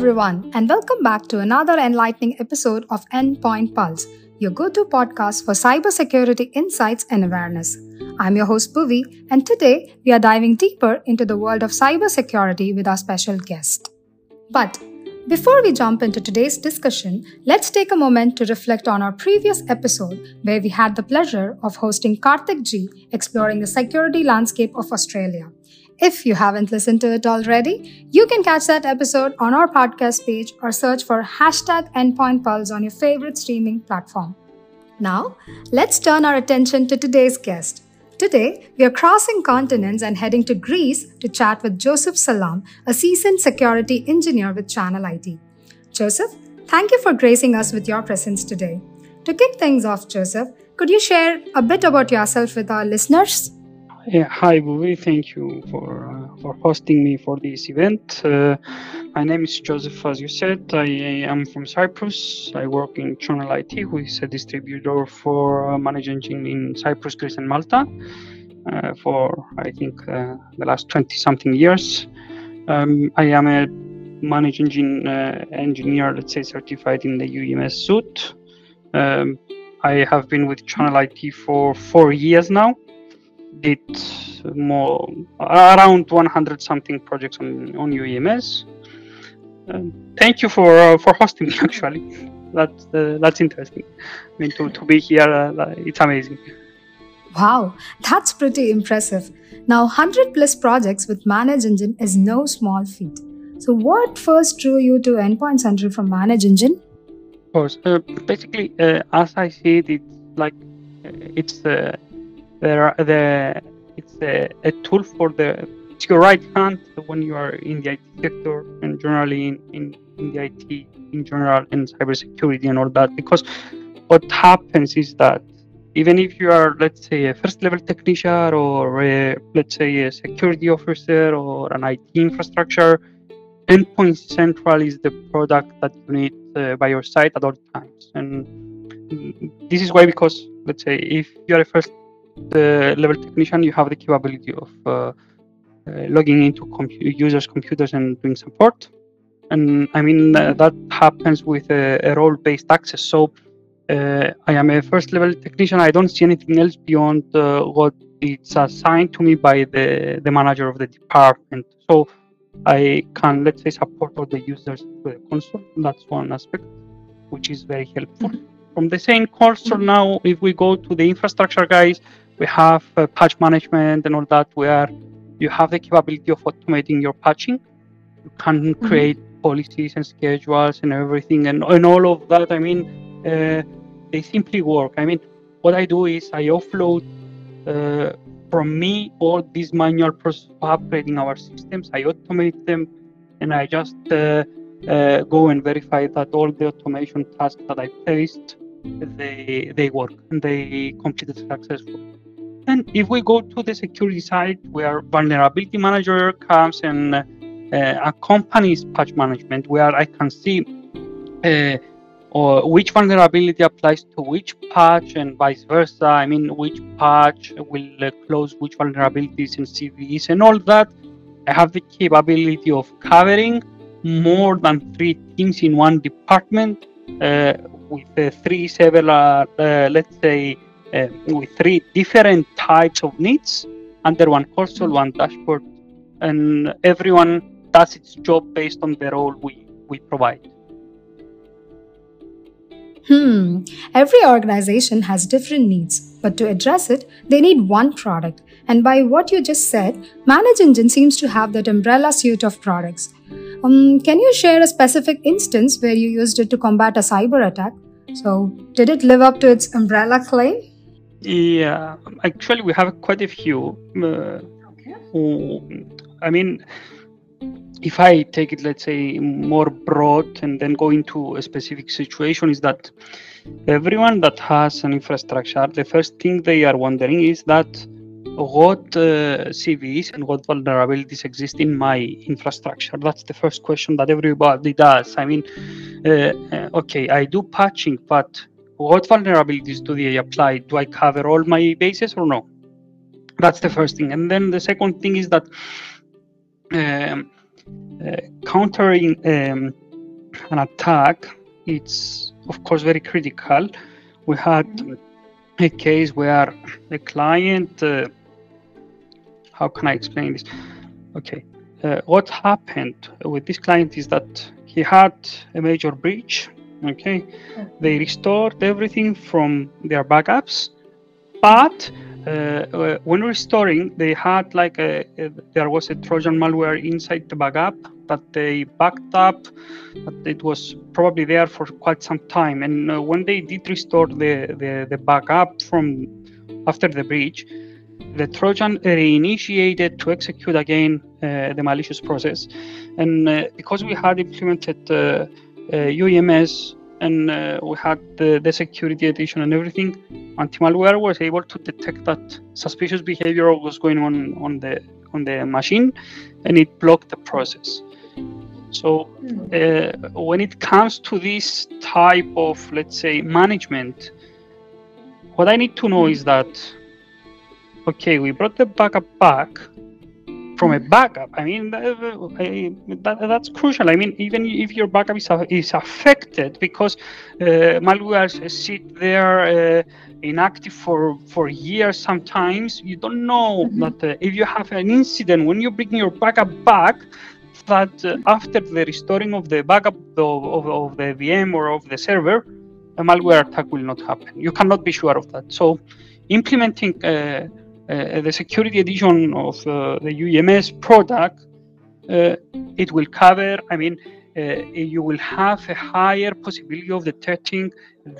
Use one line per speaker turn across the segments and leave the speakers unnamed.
everyone, and welcome back to another enlightening episode of Endpoint Pulse, your go to podcast for cybersecurity insights and awareness. I'm your host, Bhuvi, and today we are diving deeper into the world of cybersecurity with our special guest. But before we jump into today's discussion, let's take a moment to reflect on our previous episode where we had the pleasure of hosting Karthik G exploring the security landscape of Australia. If you haven't listened to it already, you can catch that episode on our podcast page or search for hashtag Endpoint Pulse on your favorite streaming platform. Now, let's turn our attention to today's guest. Today, we are crossing continents and heading to Greece to chat with Joseph Msallam, a seasoned security engineer with Channel IT. Joseph, thank you for gracing us with your presence today. To kick things off, Joseph, could you share a bit about yourself with our listeners?
Yeah, hi, Bhuvi. Thank you for uh, for hosting me for this event. Uh, my name is Joseph, as you said. I am from Cyprus. I work in Channel IT, who is a distributor for uh, Manage Engine in Cyprus, Greece, and Malta uh, for I think uh, the last 20 something years. Um, I am a Manage Engine uh, engineer, let's say, certified in the UEMS suite. Um, I have been with Channel IT for four years now did more around 100 something projects on on UEMS. Um, thank you for uh, for hosting me. Actually, that's uh, that's interesting. I mean, to to be here, uh, it's amazing.
Wow, that's pretty impressive. Now, 100 plus projects with Manage Engine is no small feat. So, what first drew you to Endpoint Central from Manage Engine?
Of course, uh, basically, uh, as I see it, it's like it's the it's a, a tool for the it's your right hand when you are in the IT sector and generally in, in, in the IT in general and cybersecurity and all that because what happens is that even if you are let's say a first level technician or a, let's say a security officer or an IT infrastructure endpoint central is the product that you need uh, by your side at all times. And this is why because let's say if you are a first the level technician, you have the capability of uh, uh, logging into compu- users' computers and doing support. And I mean, uh, that happens with a, a role based access. So uh, I am a first level technician. I don't see anything else beyond what it's assigned to me by the, the manager of the department. So I can, let's say, support all the users through the console. That's one aspect, which is very helpful. From the same console now, if we go to the infrastructure guys, we have uh, patch management and all that where you have the capability of automating your patching. You can mm-hmm. create policies and schedules and everything and, and all of that. I mean uh, they simply work. I mean what i do is i offload uh, from me all these manual process of upgrading our systems. I automate them and i just uh, uh, go and verify that all the automation tasks that i placed they they work and they completed successfully and if we go to the security side, where vulnerability manager comes and uh, accompanies patch management, where I can see uh, or which vulnerability applies to which patch and vice versa. I mean, which patch will uh, close which vulnerabilities and CVEs and all that. I have the capability of covering more than three teams in one department uh, with uh, three several, uh, let's say, uh, with three different types of needs under one console, one dashboard, and everyone does its job based on the role we, we provide.
Hmm, every organization has different needs, but to address it, they need one product. And by what you just said, Manage Engine seems to have that umbrella suite of products. Um, can you share a specific instance where you used it to combat a cyber attack? So, did it live up to its umbrella claim?
Yeah, actually, we have quite a few. Uh, okay. I mean, if I take it, let's say, more broad and then go into a specific situation, is that everyone that has an infrastructure, the first thing they are wondering is that what uh, CVEs and what vulnerabilities exist in my infrastructure. That's the first question that everybody does. I mean, uh, uh okay, I do patching, but what vulnerabilities do they apply? Do I cover all my bases or no? That's the first thing. And then the second thing is that um, uh, countering um, an attack, it's of course very critical. We had a case where a client, uh, how can I explain this? Okay, uh, what happened with this client is that he had a major breach. Okay, they restored everything from their backups, but uh, uh, when restoring, they had like a, a, there was a Trojan malware inside the backup that they backed up, but it was probably there for quite some time. And uh, when they did restore the, the the backup from after the breach, the Trojan reinitiated to execute again uh, the malicious process. And uh, because we had implemented UEMS and uh, we had the, the, security edition and everything. Anti-malware was able to detect that suspicious behavior was going on on the on the machine, and it blocked the process. So hmm. uh, when it comes to this type of let's say management, what I need to know is that okay, we brought the backup back, from a backup. I mean, that, that's crucial. I mean, even if your backup is, is affected because uh, malware sit there uh, inactive for, for years sometimes, you don't know mm-hmm. that uh, if you have an incident when you bring your backup back, that uh, after the restoring of the backup of, of, of, the VM or of the server, a malware attack will not happen. You cannot be sure of that. So, implementing uh, the security edition of uh, the UEMS product, uh, it will cover, I mean, you will have a higher possibility of detecting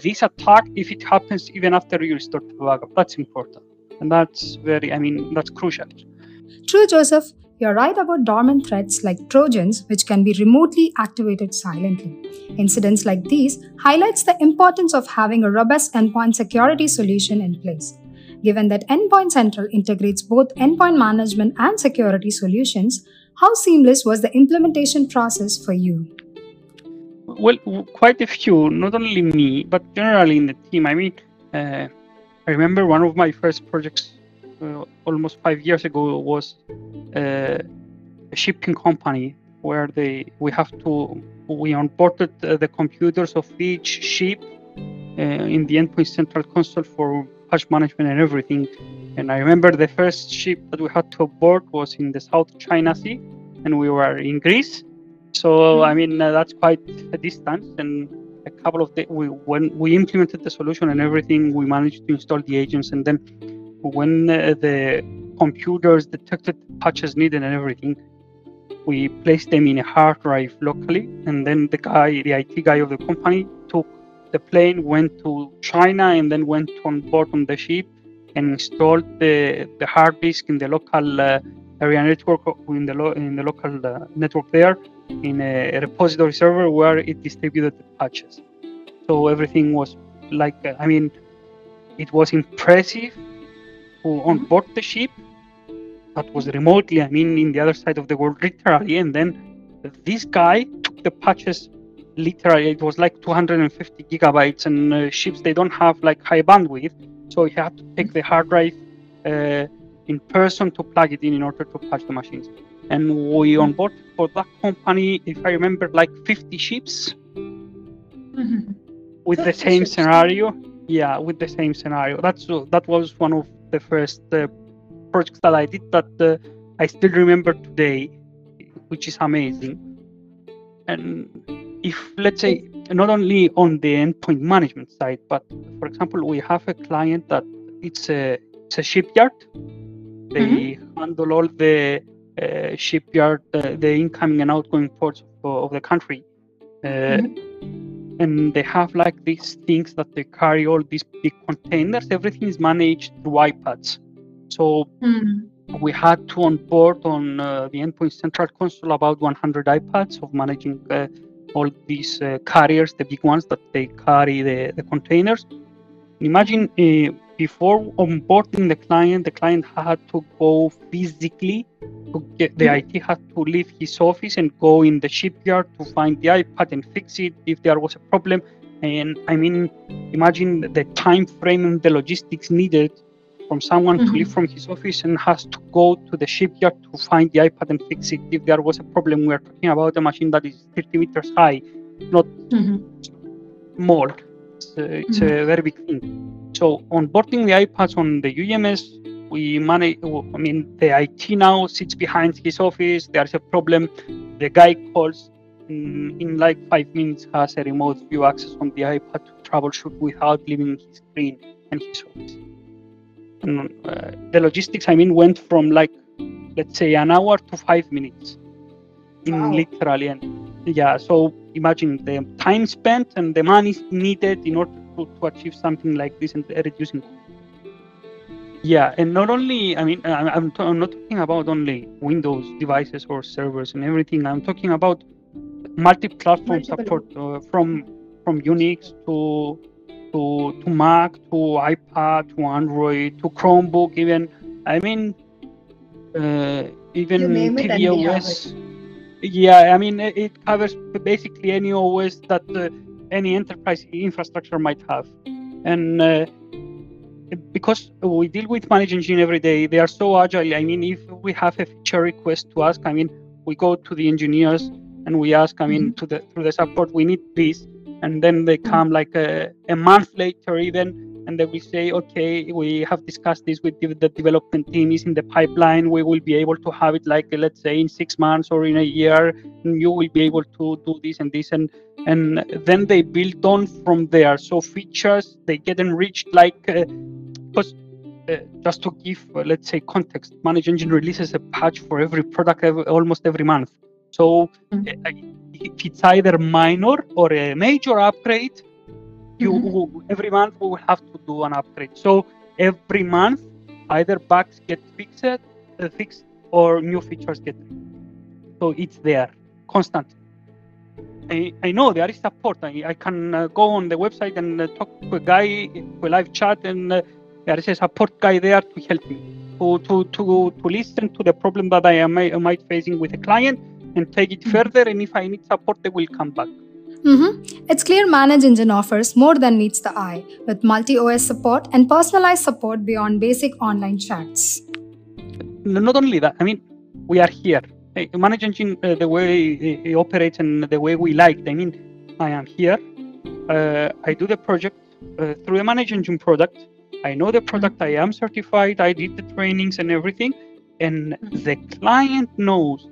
this attack if it happens even after you restore the backup. That's important. And that's very, I mean, that's crucial.
True, Joseph. You're right about dormant threats like Trojans, which can be remotely activated silently. Incidents like these highlights the importance of having a robust endpoint security solution in place. Given that Endpoint Central integrates both endpoint management and security solutions, how seamless was the implementation process for you?
Well, quite a few, not only me, but generally in the team. I mean, uh, I remember one of my first projects uh, almost five years ago was uh, a shipping company where they we have to we onboarded uh, the computers of each ship uh, in the endpoint central console for patch management and everything. And I remember the first ship that we had to board was in the South China Sea, and we were in Greece. So mm-hmm. I mean uh, that's quite a distance. And a couple of days, we when we implemented the solution and everything, we managed to install the agents. And then when uh, the computers detected patches needed and everything, we placed them in a hard drive locally. And then the guy, the IT guy of the company, the plane went to China and then went on board on the ship and installed the, the hard disk in the local uh, area network in the lo- in the local uh, network there in a repository server where it distributed the patches. So everything was like uh, I mean, it was impressive to on board the ship that was remotely I mean in the other side of the world literally and then this guy took the patches literally it was like 250 gigabytes and uh, ships they don't have like high bandwidth so you have to take the hard drive uh, in person to plug it in in order to patch the machines. And we on board for that company if i remember like 50 ships. Mm-hmm. with the same ships. scenario. Yeah with the same scenario. That's uh, that was one of the first uh, projects that i did that uh, i still remember today which is amazing. And if let's say not only on the endpoint management side, but for example, we have a client that it's a it's a shipyard. They mm-hmm. handle all the uh, shipyard, uh, the incoming and outgoing ports of, of the country, uh, mm-hmm. and they have like these things that they carry all these big containers. Everything is managed through iPads. So mm-hmm. we had to onboard on uh, the endpoint central console about 100 iPads of managing uh, all these uh, carriers, the big ones that they carry the, the containers. Imagine uh, before onboarding the client, the client had to go physically to get the IT had to leave his office and go in the shipyard to find the iPad and fix it if there was a problem. And I mean, imagine the time frame and the logistics needed from someone mm-hmm. to leave from his office and has to go to the shipyard to find the iPad and fix it if there was a problem. We are talking about a machine that is 30 meters high not mm-hmm. small. It's, uh, it's mm-hmm. a very big thing. So onboarding the iPads on the UEMS, we manage. I mean, the IT now sits behind his office. There's a problem. The guy calls in, in like five minutes, has a remote view access on the iPad to troubleshoot without leaving his screen and his office. And uh, the logistics, I mean, went from like let's say an hour to five minutes in wow. literally and yeah so imagine the time spent and the money needed in order to, to achieve something like this and reducing yeah and not only i mean i'm, I'm, t- I'm not talking about only windows devices or servers and everything i'm talking about multi-platform support uh, from from unix to to to mac to ipad to android to chromebook even i mean uh, even tvOS. Yeah, I mean it covers basically any OS that uh, any enterprise infrastructure might have, and uh, because we deal with Manage Engine every day, they are so agile. I mean, if we have a feature request to ask, I mean, we go to the engineers and we ask, I mean, mm-hmm. to the through the support, we need this, and then they mm-hmm. come like a, a month later even and they will say, okay, we have discussed this with the development team is in the pipeline. We will be able to have it like let's say in six months or in a year, and you will be able to do this and this and and then they build on from there. So features they get enriched like because. Uh, uh, just to give, uh, let's say, context, Manage Engine releases a patch for every product every, almost every month. So mm-hmm. If it's either minor or a major upgrade, you mm-hmm. every month we will have to do an upgrade. So every month, either bugs get fixed, uh, fixed, or new features get. So it's there, constant. I, I know there is support. I, I can uh, go on the website and uh, talk to a guy, to a live chat, and uh, there is a support guy there to help me, to, to, to, to listen to the problem that I am, am I facing with a client and take it further. And if I need support, they will come back.
Mm-hmm. It's clear Manage Engine offers more than meets the eye, with multi OS support and personalized support beyond basic online chats.
Not only that, I mean, we are here. Manage Engine, uh, the way it operates and the way we like I mean, I am here. Uh, I do the project uh, through a Manage Engine product. I know the product, I am certified, I did the trainings and everything. And the client knows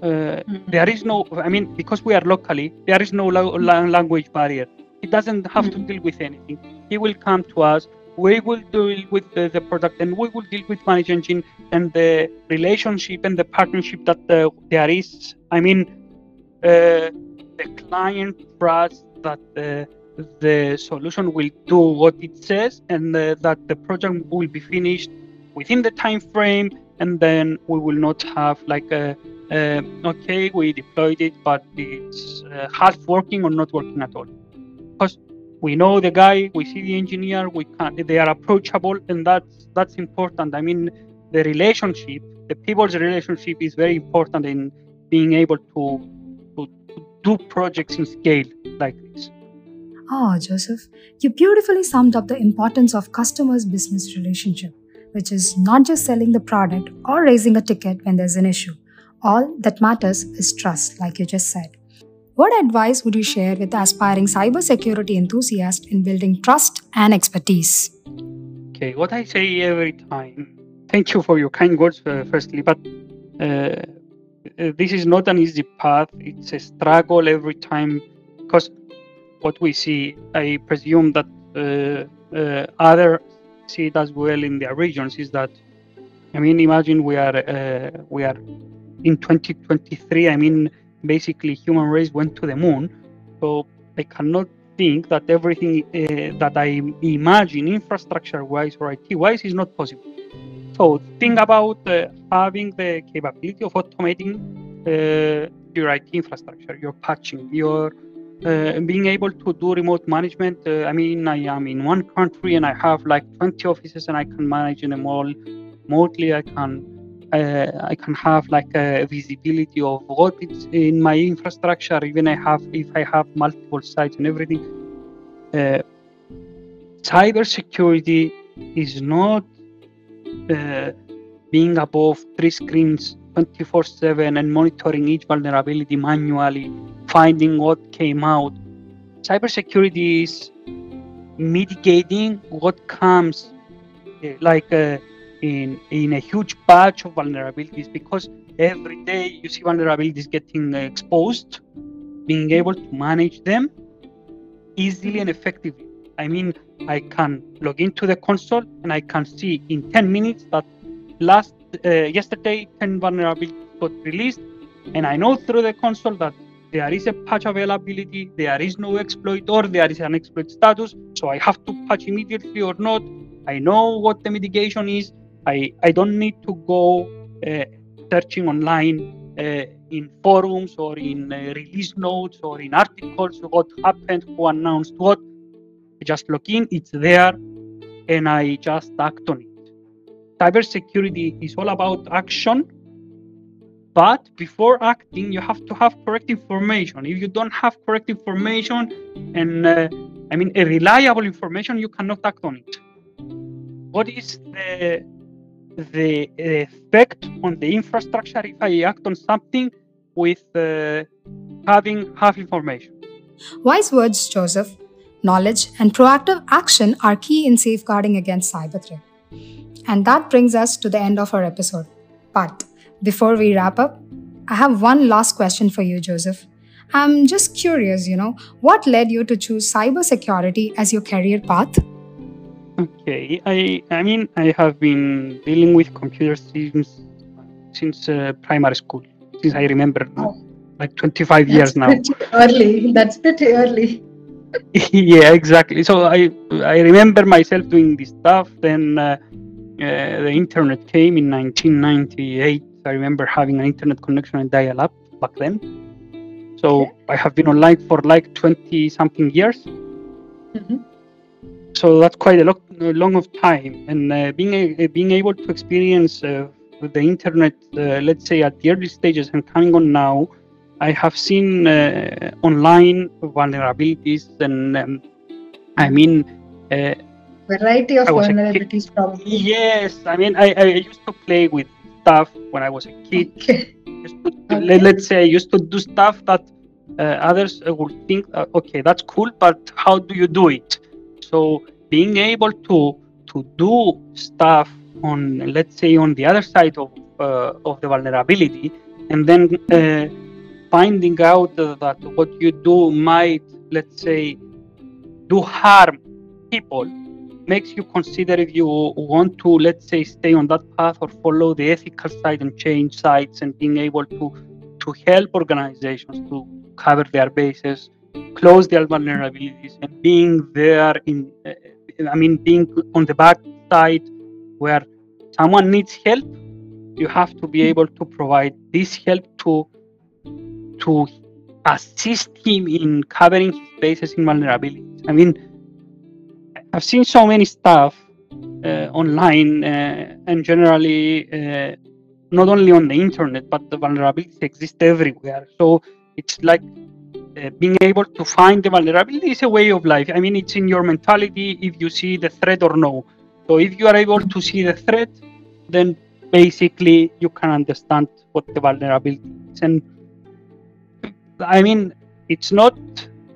mm-hmm. there is no i mean because we are locally there is no la- language barrier he doesn't have mm-hmm. to deal with anything he will come to us we will deal with the, the, product and we will deal with manage engine and the relationship and the partnership that uh, there is i mean uh, the client trusts that the, the solution will do what it says and uh, that the project will be finished within the time frame and then we will not have like a uh, okay, we deployed it, but it's uh, half working or not working at all. Because we know the guy, we see the engineer, we can they are approachable, and that's that's important. I mean, the relationship, the people's relationship is very important in being able to to, to do projects in scale like this.
Oh, Joseph, you beautifully summed up the importance of customers' business relationship, which is not just selling the product or raising a ticket when there's an issue all that matters is trust, like you just said. What advice would you share with aspiring cybersecurity enthusiasts in building trust and expertise?
Okay, what I say every time. Thank you for your kind words, uh, firstly, but uh, uh this is not an easy path. It's a struggle every time because what we see, I presume that uh, uh, other see it as well in their regions, is that I mean, imagine we are uh, we are in 2023 i mean basically human race went to the moon so i cannot think that everything uh, that i imagine infrastructure wise or it wise is not possible so think about uh, having the capability of automating uh, your IT infrastructure, your patching, your being able to do remote management. I mean, I am in one country and I have like 20 offices and I can manage them all remotely. I can uh, I can have like a visibility of what is in my infrastructure, even I have if I have multiple sites and everything. Uh, cyber security is not uh, being above three screens 24/7 and monitoring each vulnerability manually finding what came out. Cybersecurity is mitigating what comes uh, like uh, in in a huge batch of vulnerabilities because every day you see vulnerabilities getting exposed being able to manage them easily and effectively. I mean i can log into the console and i can see in 10 minutes that last uh, yesterday 10 vulnerabilities got released and i know through the console that there is a patch availability there is no exploit or there is an exploit status so i have to patch immediately or not. I know what the mitigation is I, I don't need to go uh, searching online uh, in forums or in uh, release notes or in articles what happened, who announced what. I just log in, it's there, and I just act on it. Cybersecurity is all about action, but before acting, you have to have correct information. If you don't have correct information and uh, I mean a reliable information, you cannot act on it. What is the the effect on the infrastructure if I act on something with uh, having half information.
Wise words, Joseph. Knowledge and proactive action are key in safeguarding against cyber threat. And that brings us to the end of our episode. But before we wrap up, I have one last question for you, Joseph. I'm just curious, you know, what led you to choose cybersecurity as your career path?
Okay, I I mean I have been dealing with computers since since uh, primary school, since I remember, oh. like 25
That's
years now.
Early. That's pretty early.
yeah, exactly. So I I remember myself doing this stuff. Then uh, uh, the internet came in 1998. I remember having an internet connection and dial-up back then. So okay. I have been online for like 20 something years. Mm-hmm so that's quite a long, long of time. And uh, being a, being able to experience uh, the internet uh, let's say at the early stages and coming on now i have seen uh, online vulnerabilities and um, i mean
uh, variety of vulnerabilities probably.
Yes i mean I, I used to play with stuff when i was a kid. Okay. to, okay. let, us say i used to do stuff that uh, others would think okay that's cool but how do you do it so being able to to do stuff on let's say on the other side of uh, of the vulnerability and then uh, finding out that what you do might let's say do harm people makes you consider if you want to let's say stay on that path or follow the ethical side and change sides and being able to to help organizations to cover their bases close their vulnerabilities and being there in uh, i mean being on the back side where someone needs help you have to be able to provide this help to to assist him in covering his bases in vulnerabilities. I mean i've seen so many stuff uh, online uh, and generally uh, not only on the internet but the vulnerabilities exist everywhere. So it's like uh, being able to find the vulnerability is a way of life. I mean, it's in your mentality if you see the threat or no. So if you are able to see the threat, then basically you can understand what the vulnerability is. And I mean, it's not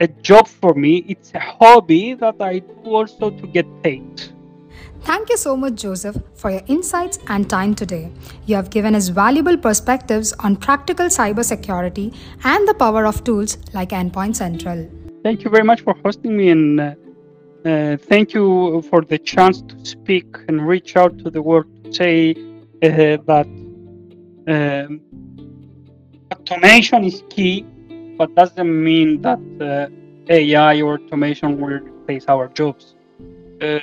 a job for me, it's a hobby that I do also to get paid.
Thank you so much, Joseph, for your insights and time today. You have given us valuable perspectives on practical cybersecurity and the power of tools like Endpoint Central.
Thank you very much for hosting me, and uh, uh, thank you for the chance to speak and reach out to the world to say uh, that um, automation is key, but doesn't mean that uh, AI or automation will replace our jobs uh,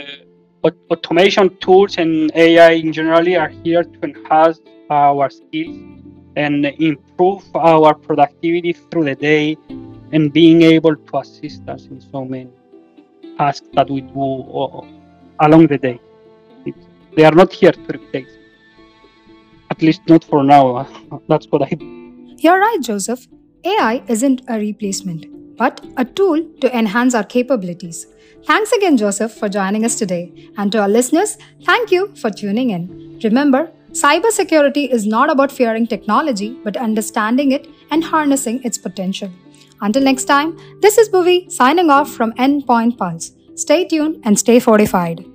automation tools and AI in general are here to enhance our skills and improve our productivity through the day and being able to assist us in so many tasks that we do along the day. they are not here to replace, at least not for now. That's what I.
You're right, Joseph. AI isn't a replacement, but a tool to enhance our capabilities. Thanks again, Joseph, for joining us today. And to our listeners, thank you for tuning in. Remember, cybersecurity is not about fearing technology, but understanding it and harnessing its potential. Until next time, this is Bhuvi signing off from Endpoint Pulse. Stay tuned and stay fortified.